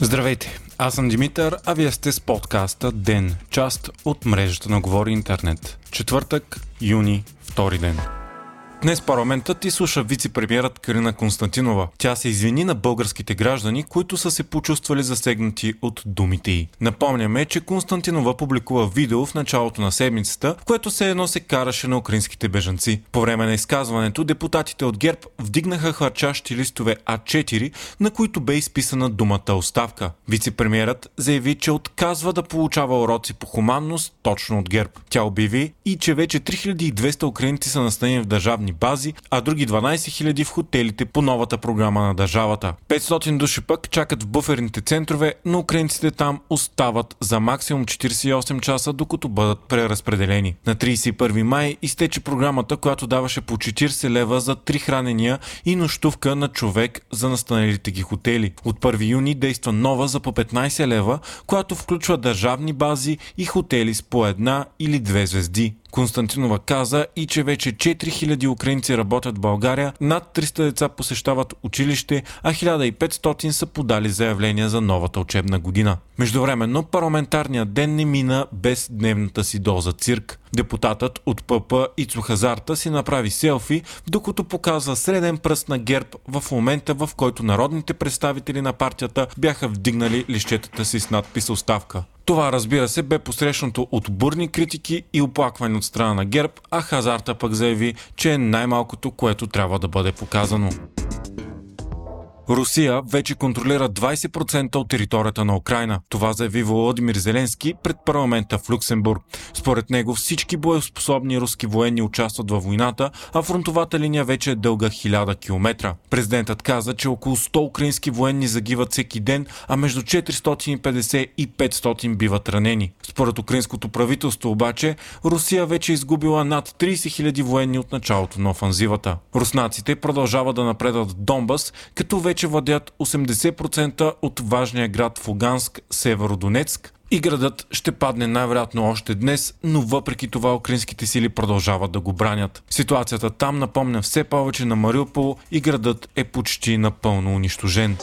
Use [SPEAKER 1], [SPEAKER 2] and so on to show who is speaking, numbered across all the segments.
[SPEAKER 1] Здравейте, аз съм Димитър, а вие сте с подкаста Ден, част от мрежата на Говори Интернет. Четвъртък, юни, втори ден. Днес парламентът изслуша вице-премьерът Карина Константинова. Тя се извини на българските граждани, които са се почувствали засегнати от думите й. Напомняме, че Константинова публикува видео в началото на седмицата, в което се едно се караше на украинските бежанци. По време на изказването депутатите от ГЕРБ вдигнаха хвърчащи листове А4, на които бе изписана думата оставка. Вице-премьерът заяви, че отказва да получава уроци по хуманност точно от ГЕРБ. Тя обяви и че вече 3200 украинци са настанени в държавни военни бази, а други 12 000 в хотелите по новата програма на държавата. 500 души пък чакат в буферните центрове, но украинците там остават за максимум 48 часа, докато бъдат преразпределени. На 31 май изтече програмата, която даваше по 40 лева за три хранения и нощувка на човек за настаналите ги хотели. От 1 юни действа нова за по 15 лева, която включва държавни бази и хотели с по една или две звезди. Константинова каза и че вече 4000 украинци работят в България, над 300 деца посещават училище, а 1500 са подали заявления за новата учебна година. Междувременно парламентарният ден не мина без дневната си доза цирк. Депутатът от ПП Ицо Хазарта си направи селфи, докато показва среден пръст на ГЕРБ в момента, в който народните представители на партията бяха вдигнали лищетата си с надпис оставка. Това, разбира се, бе посрещнато от бурни критики и оплакване от страна на ГЕРБ, а Хазарта пък заяви, че е най-малкото, което трябва да бъде показано. Русия вече контролира 20% от територията на Украина. Това заяви Володимир Зеленски пред парламента в Люксембург. Според него всички боеспособни руски военни участват във войната, а фронтовата линия вече е дълга 1000 км. Президентът каза, че около 100 украински военни загиват всеки ден, а между 450 и 500 биват ранени. Според украинското правителство обаче, Русия вече е изгубила над 30 000 военни от началото на офанзивата. Руснаците продължават да напредат в Донбас, като вече вече владят 80% от важния град в Луганск, Северодонецк, и градът ще падне най-вероятно още днес, но въпреки това украинските сили продължават да го бранят. Ситуацията там напомня все повече на Мариупол и градът е почти напълно унищожен.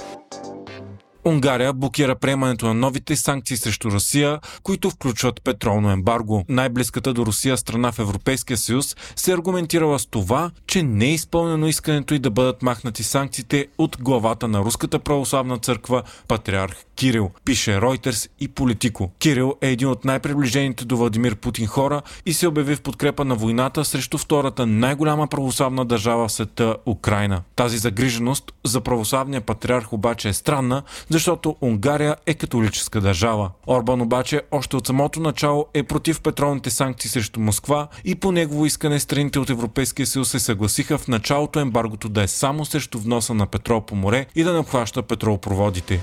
[SPEAKER 1] Унгария блокира приемането на новите санкции срещу Русия, които включват петролно ембарго. Най-близката до Русия страна в Европейския съюз се аргументирала с това, че не е изпълнено искането и да бъдат махнати санкциите от главата на Руската православна църква, патриарх Кирил, пише Reuters и Политико. Кирил е един от най-приближените до Владимир Путин хора и се обяви в подкрепа на войната срещу втората най-голяма православна държава в света – Украина. Тази загриженост за православния патриарх обаче е странна, защото Унгария е католическа държава. Орбан обаче още от самото начало е против петролните санкции срещу Москва и по негово искане страните от Европейския съюз се съгласиха в началото ембаргото да е само срещу вноса на петрол по море и да не обхваща петролопроводите.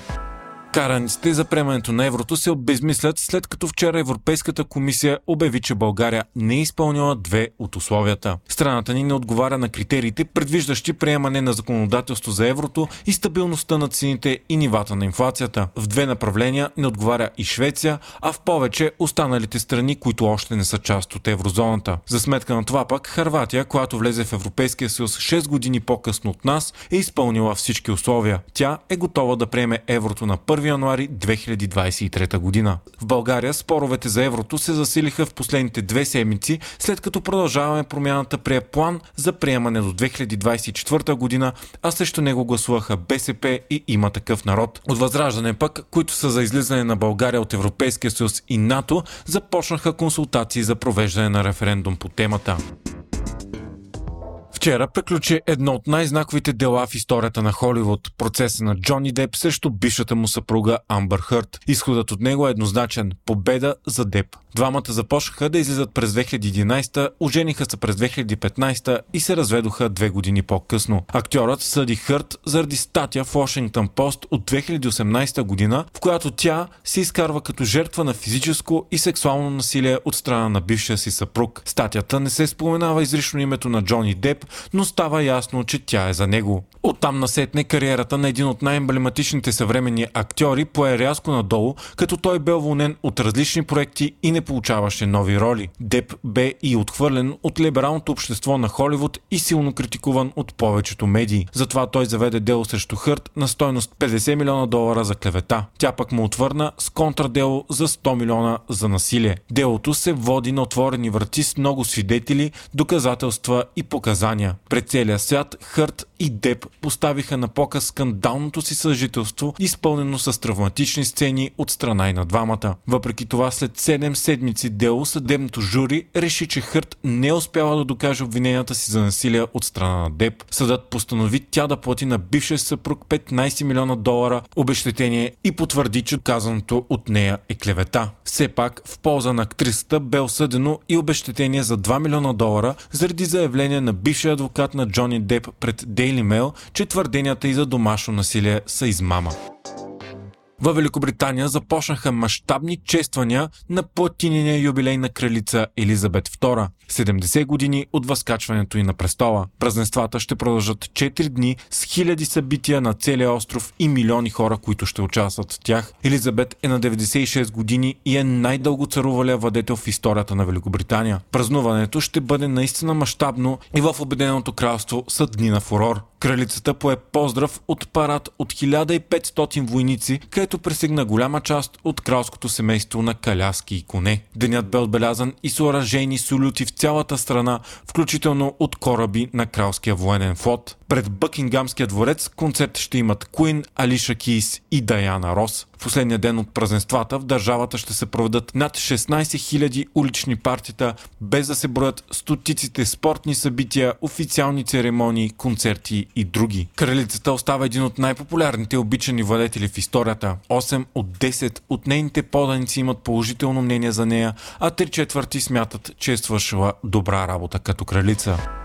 [SPEAKER 1] Караниците за приемането на еврото се обезмислят след като вчера Европейската комисия обяви, че България не е изпълнила две от условията. Страната ни не отговаря на критериите, предвиждащи приемане на законодателство за еврото и стабилността на цените и нивата на инфлацията. В две направления не отговаря и Швеция, а в повече останалите страни, които още не са част от еврозоната. За сметка на това пък Харватия, която влезе в Европейския съюз 6 години по-късно от нас, е изпълнила всички условия. Тя е готова да приеме еврото на 1 1 януари 2023 година. В България споровете за еврото се засилиха в последните две седмици, след като продължаваме промяната прие план за приемане до 2024 година, а срещу него гласуваха БСП и има такъв народ. От Възраждане пък, които са за излизане на България от Европейския съюз и НАТО, започнаха консултации за провеждане на референдум по темата. Вчера приключи едно от най-знаковите дела в историята на Холивуд – процеса на Джони Деп срещу бившата му съпруга Амбър Хърт. Изходът от него е еднозначен – победа за Деп. Двамата започнаха да излизат през 2011, ожениха се през 2015 и се разведоха две години по-късно. Актьорът съди Хърт заради статия в Washington Post от 2018 година, в която тя се изкарва като жертва на физическо и сексуално насилие от страна на бившия си съпруг. Статията не се споменава изрично името на Джони Деп, но става ясно, че тя е за него. Оттам насетне кариерата на един от най-емблематичните съвременни актьори пое рязко надолу, като той бе уволнен от различни проекти и не получаваше нови роли. Деп бе и отхвърлен от либералното общество на Холивуд и силно критикуван от повечето медии. Затова той заведе дело срещу Хърт на стойност 50 милиона долара за клевета. Тя пък му отвърна с контрадело за 100 милиона за насилие. Делото се води на отворени врати с много свидетели, доказателства и показания. Пред целия свят Хърт и Деп поставиха на показ скандалното си съжителство, изпълнено с травматични сцени от страна и на двамата. Въпреки това, след 7 седмици дело, съдебното жури реши, че Хърт не е успяла да докаже обвиненията си за насилие от страна на Деп. Съдът постанови тя да плати на бившия съпруг 15 милиона долара обещетение и потвърди, че казаното от нея е клевета. Все пак, в полза на актрисата бе осъдено и обещетение за 2 милиона долара заради заявление на бившия адвокат на Джони Деп пред Daily Mail, че твърденията и за домашно насилие са измама. В Великобритания започнаха мащабни чествания на платинения юбилей на кралица Елизабет II. 70 години от възкачването и на престола. Празненствата ще продължат 4 дни с хиляди събития на целия остров и милиони хора, които ще участват в тях. Елизабет е на 96 години и е най-дълго царувалия владетел в историята на Великобритания. Празнуването ще бъде наистина мащабно и в Обединеното кралство са дни на фурор. Кралицата пое поздрав от парад от 1500 войници, където пресигна голяма част от кралското семейство на каляски и коне. Денят бе отбелязан и с оръжейни солюти в цялата страна, включително от кораби на кралския военен флот. Пред Бъкингамския дворец концерт ще имат Куин, Алиша Кейс и Даяна Рос. Последния ден от празненствата в държавата ще се проведат над 16 000 улични партита, без да се броят стотиците спортни събития, официални церемонии, концерти и други. Кралицата остава един от най-популярните обичани владетели в историята. 8 от 10 от нейните поданици имат положително мнение за нея, а 3 четвърти смятат, че е свършила добра работа като кралица.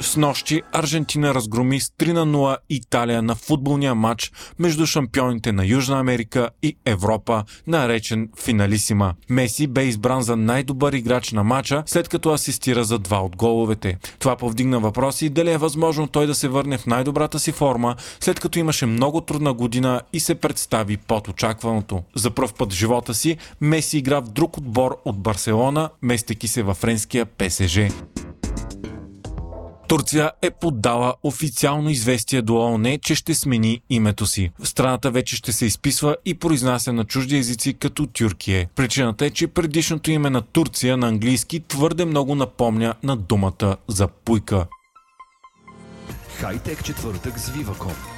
[SPEAKER 1] С нощи Аржентина разгроми с 3 на 0 Италия на футболния матч между шампионите на Южна Америка и Европа, наречен Финалисима. Меси бе избран за най-добър играч на матча, след като асистира за два от головете. Това повдигна въпроси дали е възможно той да се върне в най-добрата си форма, след като имаше много трудна година и се представи под очакваното. За пръв път в живота си Меси игра в друг отбор от Барселона, местейки се във френския ПСЖ. Турция е подала официално известие до ООН, че ще смени името си. В страната вече ще се изписва и произнася на чужди езици като Тюркие. Причината е, че предишното име на Турция на английски твърде много напомня на думата за пуйка. Хайтек четвъртък с Viva.com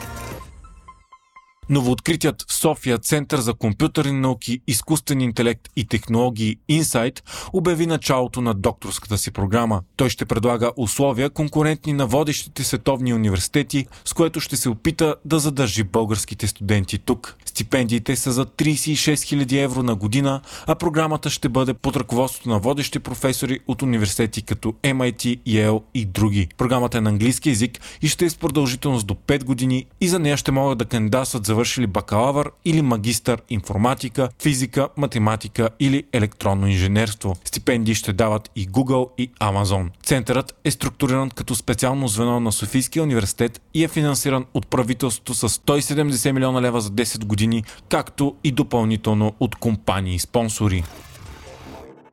[SPEAKER 1] Новооткритият в София Център за компютърни науки, изкуствен интелект и технологии Insight обяви началото на докторската си програма. Той ще предлага условия конкурентни на водещите световни университети, с което ще се опита да задържи българските студенти тук. Стипендиите са за 36 000 евро на година, а програмата ще бъде под ръководството на водещи професори от университети като MIT, Yale и други. Програмата е на английски язик и ще е с продължителност до 5 години и за нея ще могат да кандидатстват за завършили бакалавър или магистър информатика, физика, математика или електронно инженерство. Стипендии ще дават и Google и Amazon. Центърът е структуриран като специално звено на Софийския университет и е финансиран от правителството с 170 милиона лева за 10 години, както и допълнително от компании и спонсори.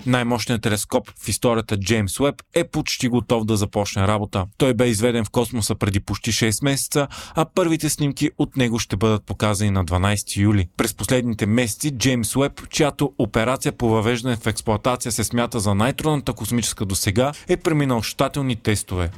[SPEAKER 1] Най-мощният телескоп в историята Джеймс Уеб е почти готов да започне работа. Той бе изведен в космоса преди почти 6 месеца, а първите снимки от него ще бъдат показани на 12 юли. През последните месеци Джеймс Уеб, чиято операция по въвеждане в експлоатация се смята за най-трудната космическа досега, е преминал щателни тестове.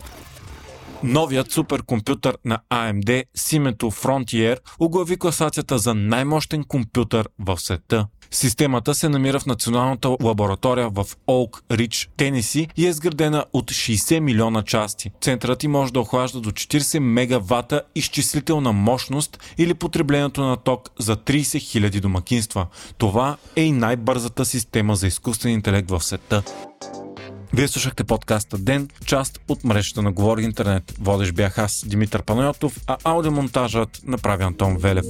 [SPEAKER 1] Новият суперкомпютър на AMD с името Frontier оглави класацията за най-мощен компютър в света. Системата се намира в националната лаборатория в Олк Рич, Тенеси и е сградена от 60 милиона части. Центърът ти може да охлажда до 40 мегавата изчислителна мощност или потреблението на ток за 30 000 домакинства. Това е и най-бързата система за изкуствен интелект в света. Вие слушахте подкаста Ден, част от мрежата на Говори Интернет. Водещ бях аз, Димитър Панайотов, а аудиомонтажът направи Антон Велев.